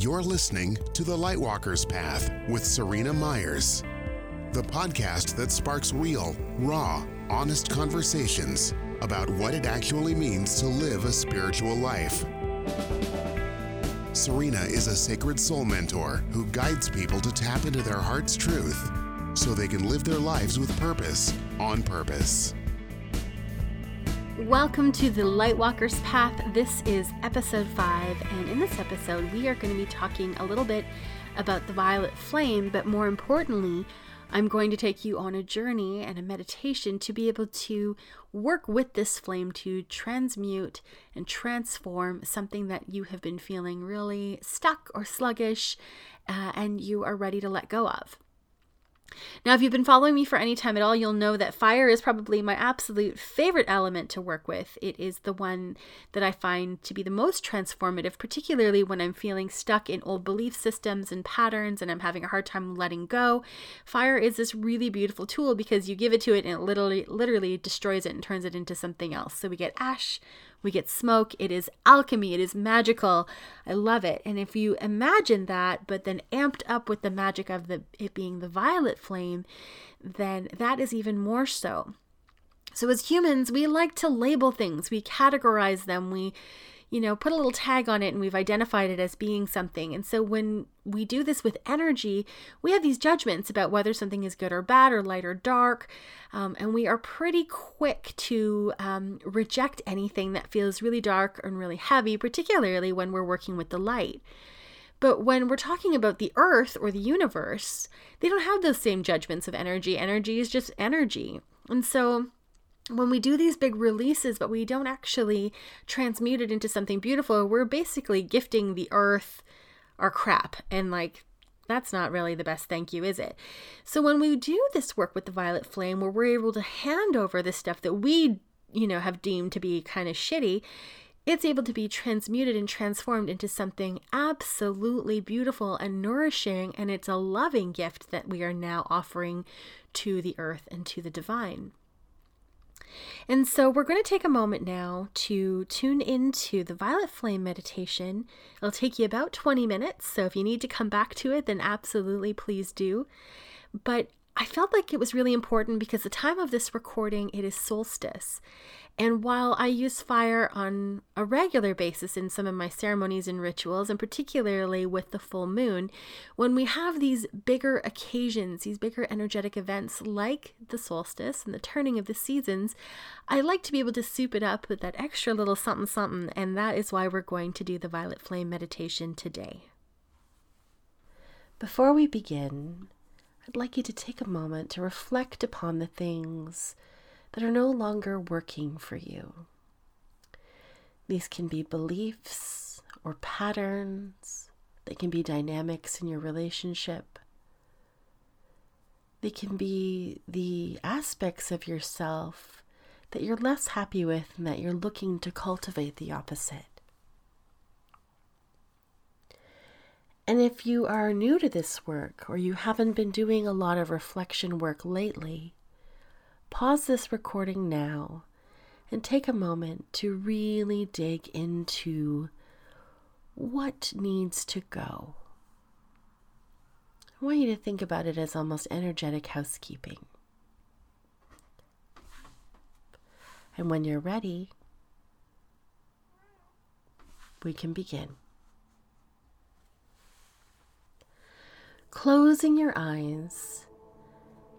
You're listening to The Lightwalker's Path with Serena Myers, the podcast that sparks real, raw, honest conversations about what it actually means to live a spiritual life. Serena is a sacred soul mentor who guides people to tap into their heart's truth so they can live their lives with purpose on purpose. Welcome to the Lightwalker's Path. This is episode five, and in this episode, we are going to be talking a little bit about the violet flame, but more importantly, I'm going to take you on a journey and a meditation to be able to work with this flame to transmute and transform something that you have been feeling really stuck or sluggish uh, and you are ready to let go of. Now, if you've been following me for any time at all, you'll know that fire is probably my absolute favorite element to work with. It is the one that I find to be the most transformative, particularly when I'm feeling stuck in old belief systems and patterns and I'm having a hard time letting go. Fire is this really beautiful tool because you give it to it and it literally literally destroys it and turns it into something else. So we get ash, we get smoke. It is alchemy. It is magical. I love it. And if you imagine that, but then amped up with the magic of the it being the violet flame, then that is even more so. So as humans, we like to label things. We categorize them. We you know, put a little tag on it and we've identified it as being something. And so when we do this with energy, we have these judgments about whether something is good or bad or light or dark. Um, and we are pretty quick to um, reject anything that feels really dark and really heavy, particularly when we're working with the light. But when we're talking about the earth or the universe, they don't have those same judgments of energy. Energy is just energy. And so when we do these big releases, but we don't actually transmute it into something beautiful, we're basically gifting the earth our crap. And like, that's not really the best thank you, is it? So when we do this work with the violet flame, where we're able to hand over the stuff that we, you know, have deemed to be kind of shitty, it's able to be transmuted and transformed into something absolutely beautiful and nourishing. And it's a loving gift that we are now offering to the earth and to the divine. And so we're going to take a moment now to tune into the Violet Flame meditation. It'll take you about 20 minutes, so if you need to come back to it, then absolutely please do. But I felt like it was really important because the time of this recording it is solstice. And while I use fire on a regular basis in some of my ceremonies and rituals, and particularly with the full moon, when we have these bigger occasions, these bigger energetic events like the solstice and the turning of the seasons, I like to be able to soup it up with that extra little something something, and that is why we're going to do the violet flame meditation today. Before we begin, I'd like you to take a moment to reflect upon the things that are no longer working for you. These can be beliefs or patterns, they can be dynamics in your relationship. They can be the aspects of yourself that you're less happy with and that you're looking to cultivate the opposite. And if you are new to this work or you haven't been doing a lot of reflection work lately, Pause this recording now and take a moment to really dig into what needs to go. I want you to think about it as almost energetic housekeeping. And when you're ready, we can begin. Closing your eyes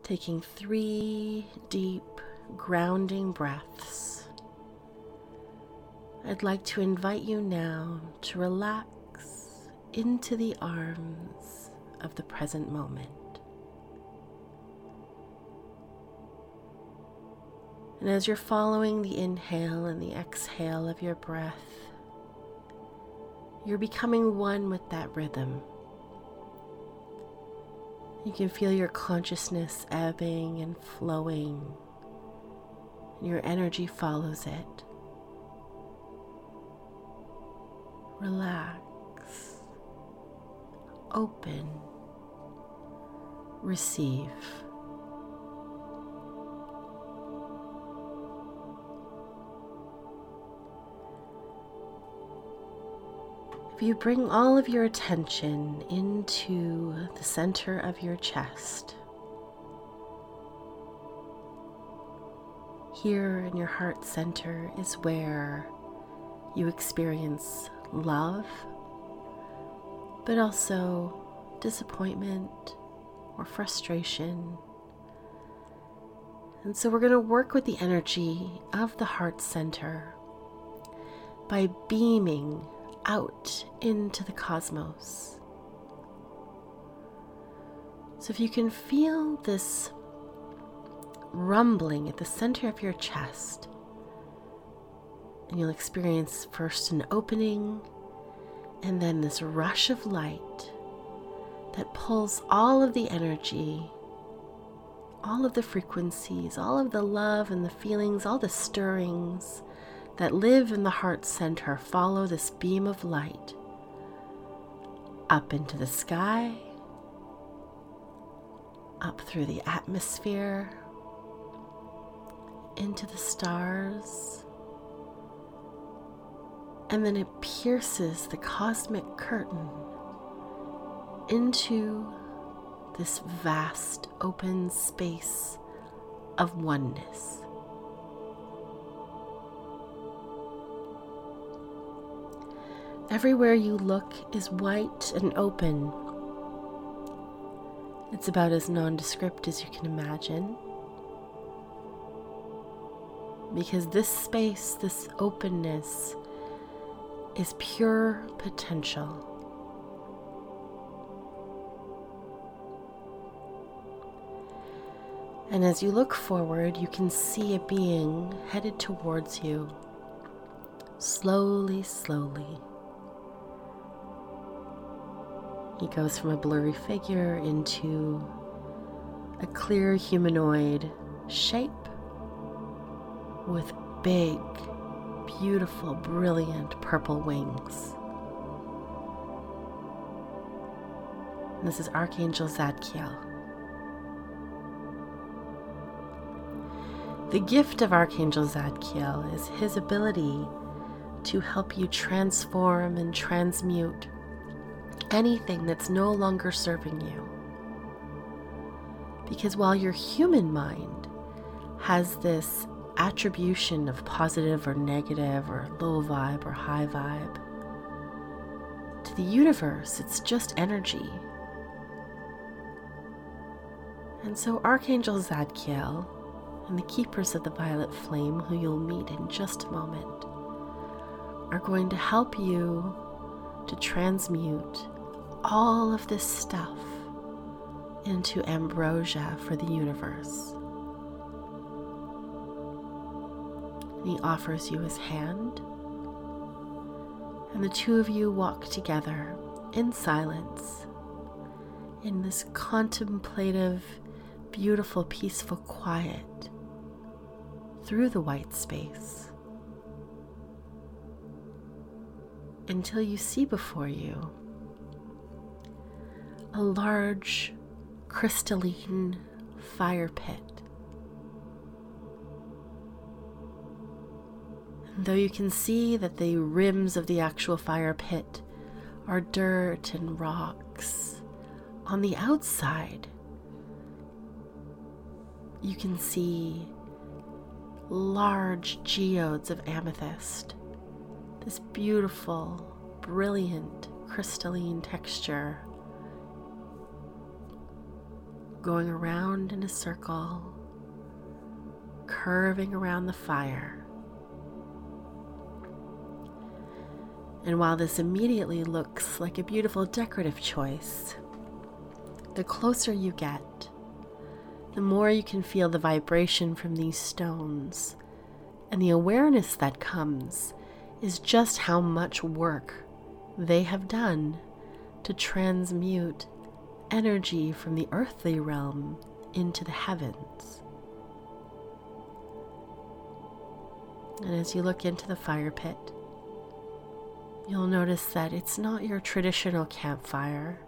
taking three deep, grounding breaths. I'd like to invite you now to relax into the arms of the present moment. And as you're following the inhale and the exhale of your breath, you're becoming one with that rhythm. You can feel your consciousness ebbing and flowing, and your energy follows it. Relax, open, receive. You bring all of your attention into the center of your chest, here in your heart center is where you experience love, but also disappointment or frustration. And so we're going to work with the energy of the heart center by beaming out into the cosmos. So if you can feel this rumbling at the center of your chest, and you'll experience first an opening and then this rush of light that pulls all of the energy, all of the frequencies, all of the love and the feelings, all the stirrings that live in the heart center follow this beam of light up into the sky, up through the atmosphere, into the stars, and then it pierces the cosmic curtain into this vast open space of oneness. Everywhere you look is white and open. It's about as nondescript as you can imagine. Because this space, this openness, is pure potential. And as you look forward, you can see a being headed towards you, slowly, slowly. He goes from a blurry figure into a clear humanoid shape with big, beautiful, brilliant purple wings. This is Archangel Zadkiel. The gift of Archangel Zadkiel is his ability to help you transform and transmute anything that's no longer serving you. Because while your human mind has this attribution of positive or negative or low vibe or high vibe. To the universe, it's just energy. And so Archangel Zadkiel and the keepers of the violet flame, who you'll meet in just a moment, are going to help you to transmute all of this stuff into ambrosia for the universe. And he offers you his hand. And the two of you walk together in silence in this contemplative, beautiful, peaceful quiet through the white space until you see before you a large crystalline fire pit. Though you can see that the rims of the actual fire pit are dirt and rocks, on the outside you can see large geodes of amethyst, this beautiful, brilliant, crystalline texture going around in a circle, curving around the fire. And while this immediately looks like a beautiful decorative choice, the closer you get, the more you can feel the vibration from these stones. And the awareness that comes is just how much work they have done to transmute energy from the earthly realm into the heavens. And as you look into the fire pit, you'll notice that it's not your traditional campfire.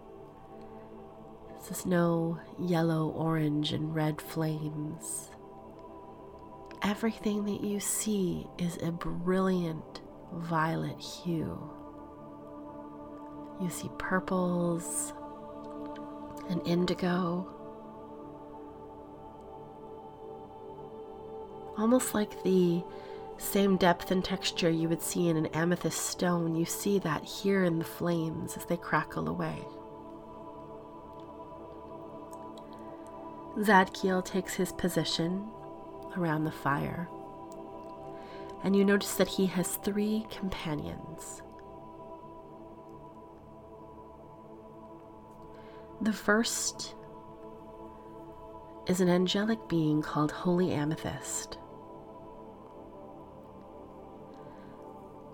This is no yellow, orange, and red flames. Everything that you see is a brilliant violet hue. You see purples and indigo. Almost like the same depth and texture you would see in an amethyst stone, you see that here in the flames as they crackle away. Zadkiel takes his position around the fire, and you notice that he has three companions. The first is an angelic being called Holy Amethyst.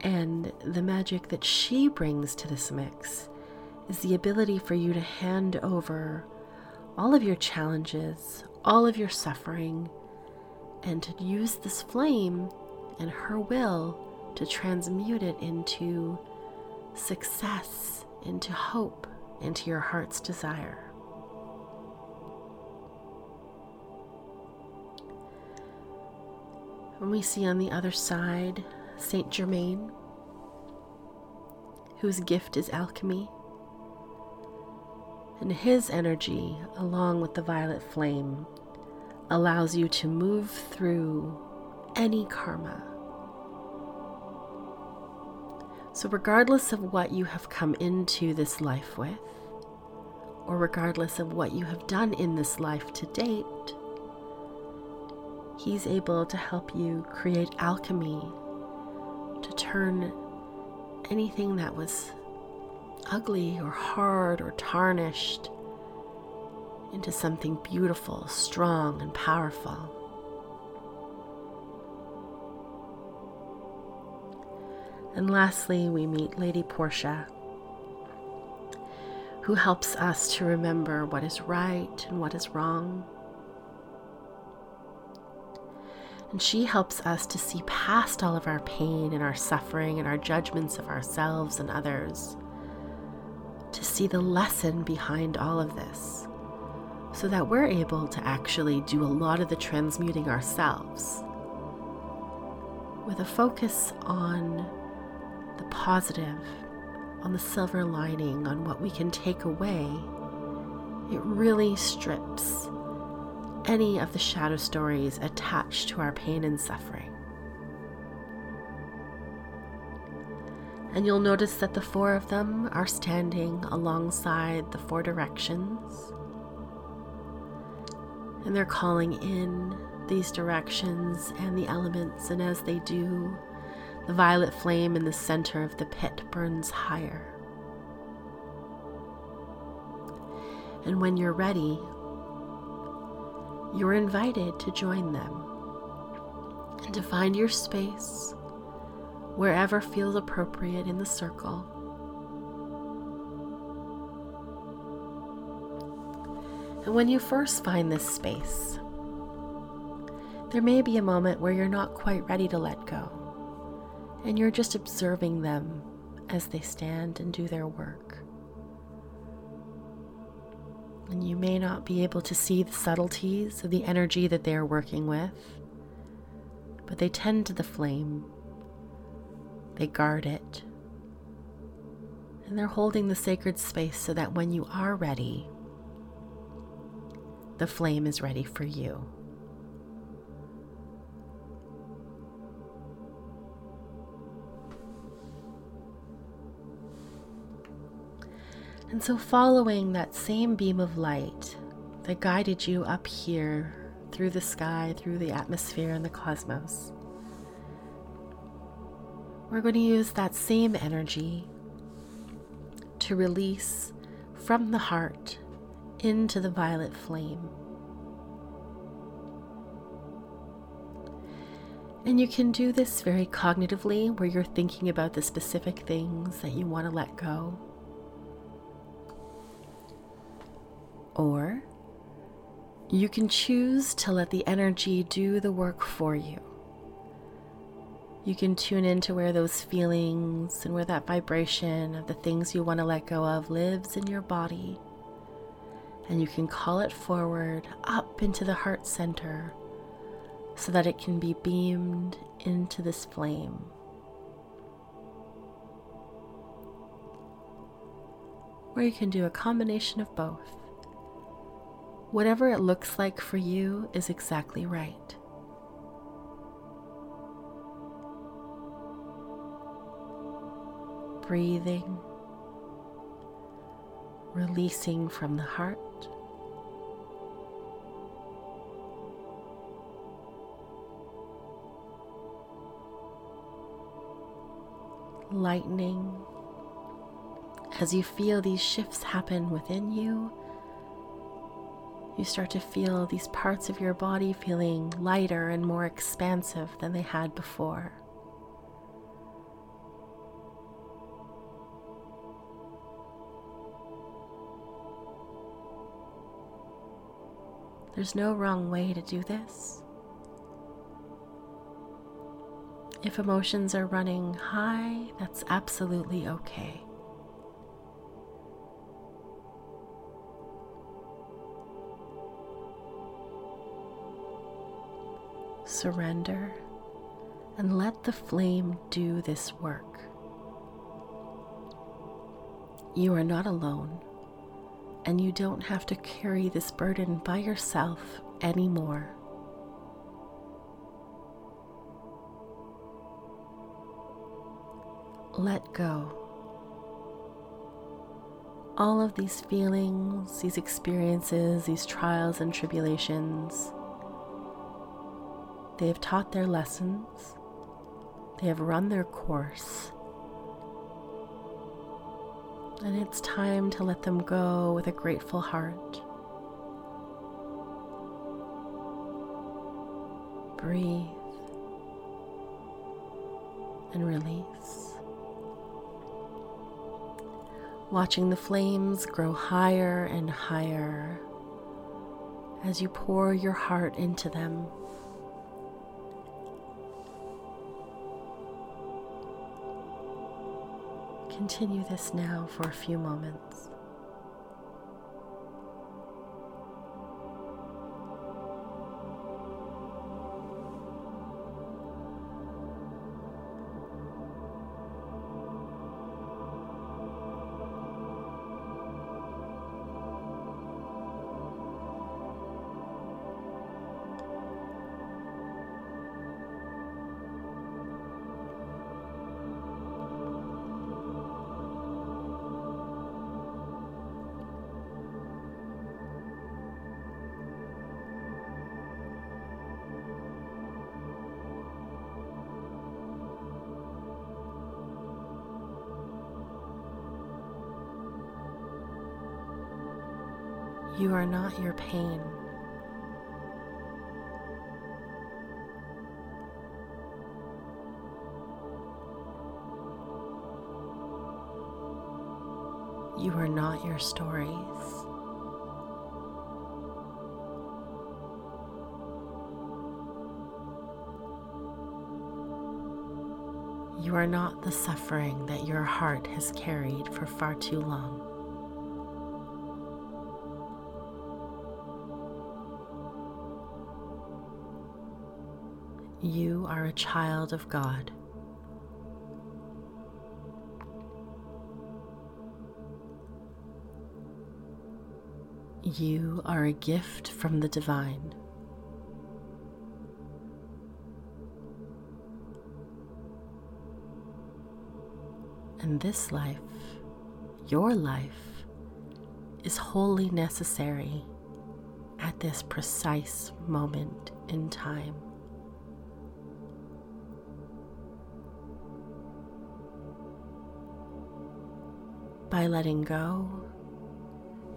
And the magic that she brings to this mix is the ability for you to hand over all of your challenges, all of your suffering, and to use this flame and her will to transmute it into success, into hope, into your heart's desire. And we see on the other side Saint Germain, whose gift is alchemy. And his energy, along with the violet flame, allows you to move through any karma. So, regardless of what you have come into this life with, or regardless of what you have done in this life to date, He's able to help you create alchemy to turn anything that was ugly or hard or tarnished into something beautiful, strong, and powerful. And lastly, we meet Lady Portia, who helps us to remember what is right and what is wrong. And she helps us to see past all of our pain and our suffering and our judgments of ourselves and others, to see the lesson behind all of this, so that we're able to actually do a lot of the transmuting ourselves with a focus on the positive, on the silver lining, on what we can take away. It really strips any of the shadow stories attached to our pain and suffering. And you'll notice that the four of them are standing alongside the four directions. And they're calling in these directions and the elements, and as they do, the violet flame in the center of the pit burns higher. And when you're ready, you're invited to join them and to find your space wherever feels appropriate in the circle. And when you first find this space, there may be a moment where you're not quite ready to let go, and you're just observing them as they stand and do their work. And you may not be able to see the subtleties of the energy that they are working with, but they tend to the flame, they guard it, and they're holding the sacred space so that when you are ready, the flame is ready for you. And so, following that same beam of light that guided you up here through the sky, through the atmosphere, and the cosmos, we're going to use that same energy to release from the heart into the violet flame. And you can do this very cognitively, where you're thinking about the specific things that you want to let go. Or you can choose to let the energy do the work for you. You can tune into where those feelings and where that vibration of the things you want to let go of lives in your body. And you can call it forward up into the heart center so that it can be beamed into this flame. or you can do a combination of both. Whatever it looks like for you is exactly right. Breathing, releasing from the heart. Lightening as you feel these shifts happen within you, you start to feel these parts of your body feeling lighter and more expansive than they had before. There's no wrong way to do this. If emotions are running high, that's absolutely okay. Surrender, and let the flame do this work. You are not alone, and you don't have to carry this burden by yourself anymore. Let go. All of these feelings, these experiences, these trials and tribulations they have taught their lessons, they have run their course, and it's time to let them go with a grateful heart. Breathe and release. Watching the flames grow higher and higher as you pour your heart into them. Continue this now for a few moments. You are not your pain. You are not your stories. You are not the suffering that your heart has carried for far too long. You are a child of God. You are a gift from the divine. And this life, your life, is wholly necessary at this precise moment in time. By letting go,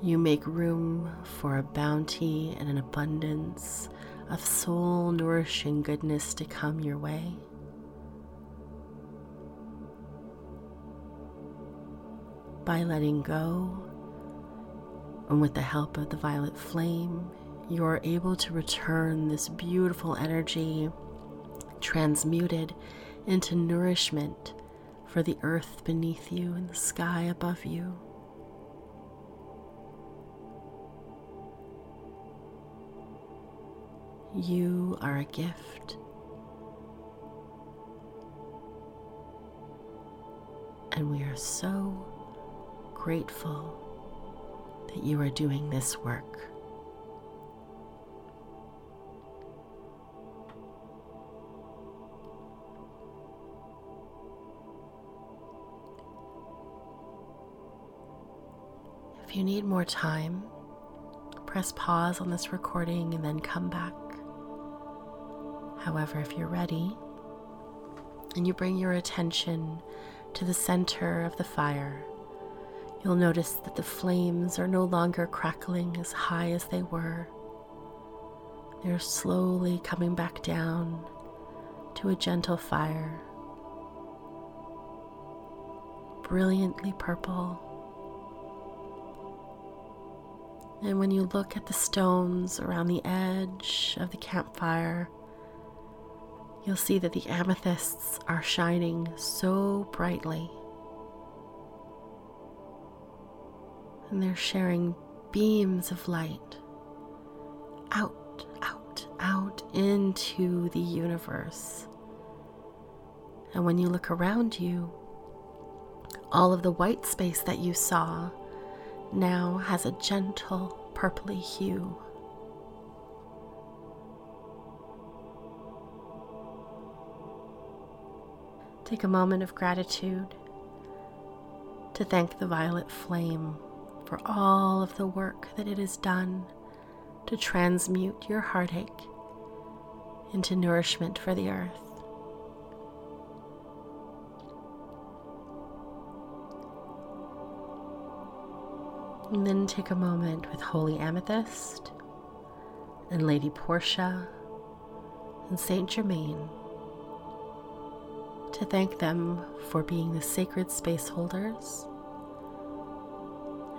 you make room for a bounty and an abundance of soul nourishing goodness to come your way. By letting go, and with the help of the violet flame, you are able to return this beautiful energy transmuted into nourishment for the earth beneath you and the sky above you. You are a gift. And we are so grateful that you are doing this work. If you need more time, press pause on this recording and then come back. However, if you're ready and you bring your attention to the center of the fire, you'll notice that the flames are no longer crackling as high as they were. They're slowly coming back down to a gentle fire, brilliantly purple And when you look at the stones around the edge of the campfire, you'll see that the amethysts are shining so brightly. And they're sharing beams of light out, out, out into the universe. And when you look around you, all of the white space that you saw now has a gentle purply hue. Take a moment of gratitude to thank the violet flame for all of the work that it has done to transmute your heartache into nourishment for the earth. And then take a moment with Holy Amethyst and Lady Portia and Saint Germain to thank them for being the sacred space holders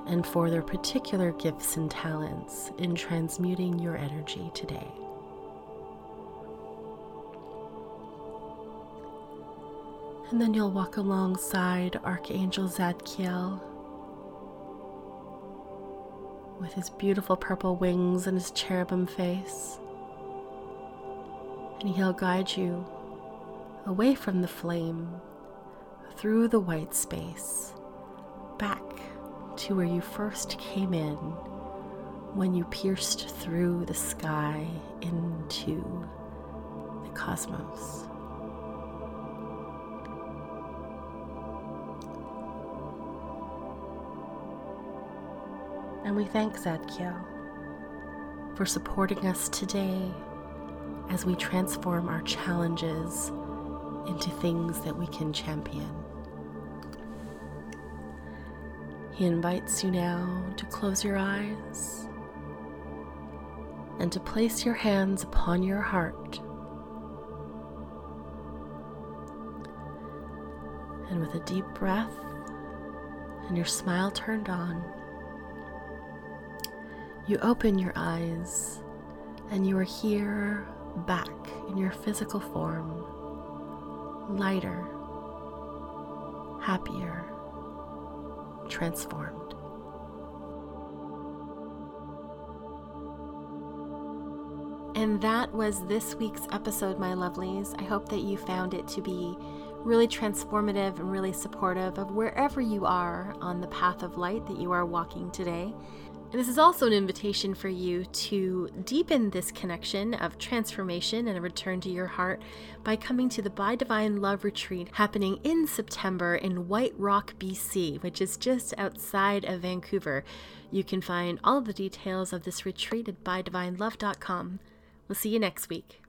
and for their particular gifts and talents in transmuting your energy today. And then you'll walk alongside Archangel Zadkiel with his beautiful purple wings and his cherubim face. And he'll guide you away from the flame, through the white space, back to where you first came in when you pierced through the sky into the cosmos. And we thank Zadkiel for supporting us today as we transform our challenges into things that we can champion. He invites you now to close your eyes and to place your hands upon your heart. And with a deep breath and your smile turned on, you open your eyes and you are here back in your physical form, lighter, happier, transformed. And that was this week's episode, my lovelies. I hope that you found it to be really transformative and really supportive of wherever you are on the path of light that you are walking today. And this is also an invitation for you to deepen this connection of transformation and a return to your heart by coming to the By Divine Love Retreat happening in September in White Rock, BC, which is just outside of Vancouver. You can find all the details of this retreat at bydivinelove.com. We'll see you next week.